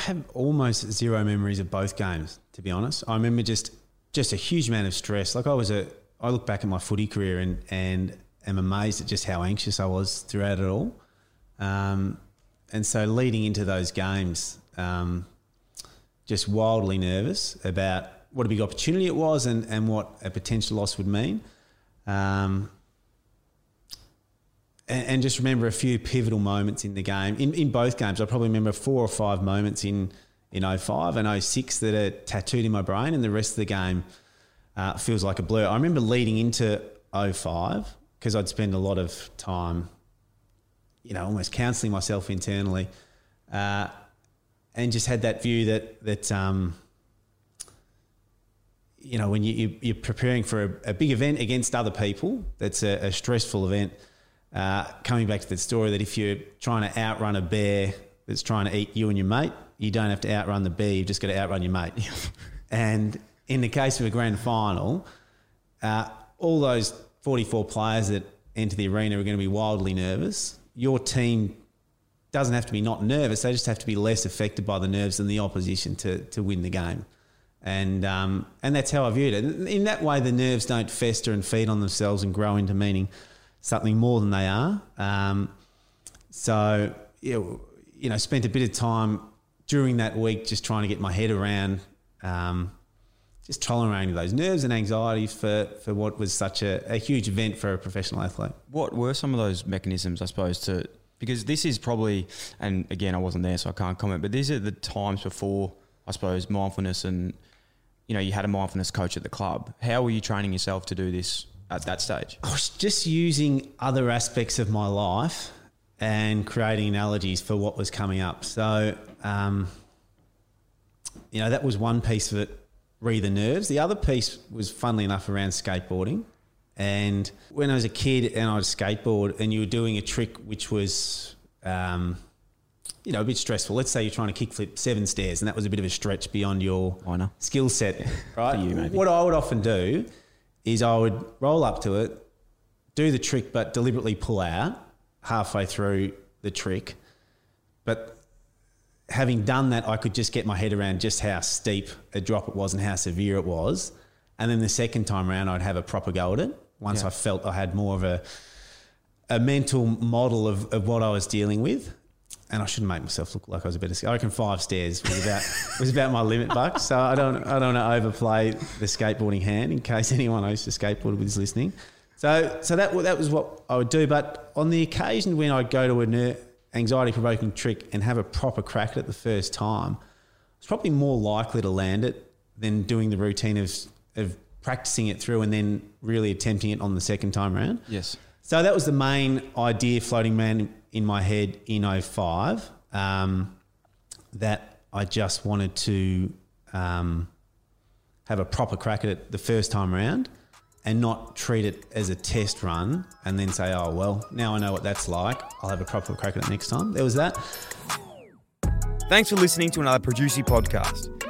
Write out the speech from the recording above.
have almost zero memories of both games, to be honest. I remember just just a huge amount of stress. Like I was a, I look back at my footy career and and am amazed at just how anxious I was throughout it all. Um, and so leading into those games, um, just wildly nervous about what a big opportunity it was and, and what a potential loss would mean. Um, and, and, just remember a few pivotal moments in the game. In, in both games, I probably remember four or five moments in, in 05 and 06 that are tattooed in my brain, and the rest of the game uh, feels like a blur. I remember leading into 05 because I'd spend a lot of time, you know, almost counselling myself internally, uh, and just had that view that that um, you know when you, you're preparing for a, a, big event against other people, that's a, a stressful event. Uh, coming back to the story that if you're trying to outrun a bear that's trying to eat you and your mate, you don't have to outrun the bear, you've just got to outrun your mate. and in the case of a grand final, uh, all those 44 players that enter the arena are going to be wildly nervous. Your team doesn't have to be not nervous; they just have to be less affected by the nerves than the opposition to to win the game. And um, and that's how I viewed it. In that way, the nerves don't fester and feed on themselves and grow into meaning something more than they are. Um, so you know, spent a bit of time during that week just trying to get my head around um, just tolerating those nerves and anxieties for, for what was such a, a huge event for a professional athlete. What were some of those mechanisms, I suppose, to because this is probably, and again, I wasn't there, so I can't comment, but these are the times before, I suppose, mindfulness and, you know, you had a mindfulness coach at the club. How were you training yourself to do this at that stage? I was just using other aspects of my life and creating analogies for what was coming up. So, um, you know, that was one piece of it re the nerves. The other piece was, funnily enough, around skateboarding. And when I was a kid and I'd skateboard and you were doing a trick which was, um, you know, a bit stressful. Let's say you're trying to kickflip seven stairs and that was a bit of a stretch beyond your skill set, right? you, what I would often do is I would roll up to it, do the trick, but deliberately pull out halfway through the trick. But having done that, I could just get my head around just how steep a drop it was and how severe it was. And then the second time around, I'd have a proper go at it once yeah. I felt I had more of a a mental model of, of what I was dealing with. And I shouldn't make myself look like I was a better. Skate. I reckon five stairs was about was about my limit, Buck. So I don't I don't want to overplay the skateboarding hand in case anyone who used to skateboard was listening. So so that that was what I would do. But on the occasion when I'd go to an anxiety provoking trick and have a proper crack at it the first time, I was probably more likely to land it than doing the routine of, of practicing it through and then really attempting it on the second time around. Yes. So that was the main idea floating around in my head in 05 um, that I just wanted to um, have a proper crack at it the first time around and not treat it as a test run and then say, oh, well, now I know what that's like. I'll have a proper crack at it next time. There was that. Thanks for listening to another Producy podcast.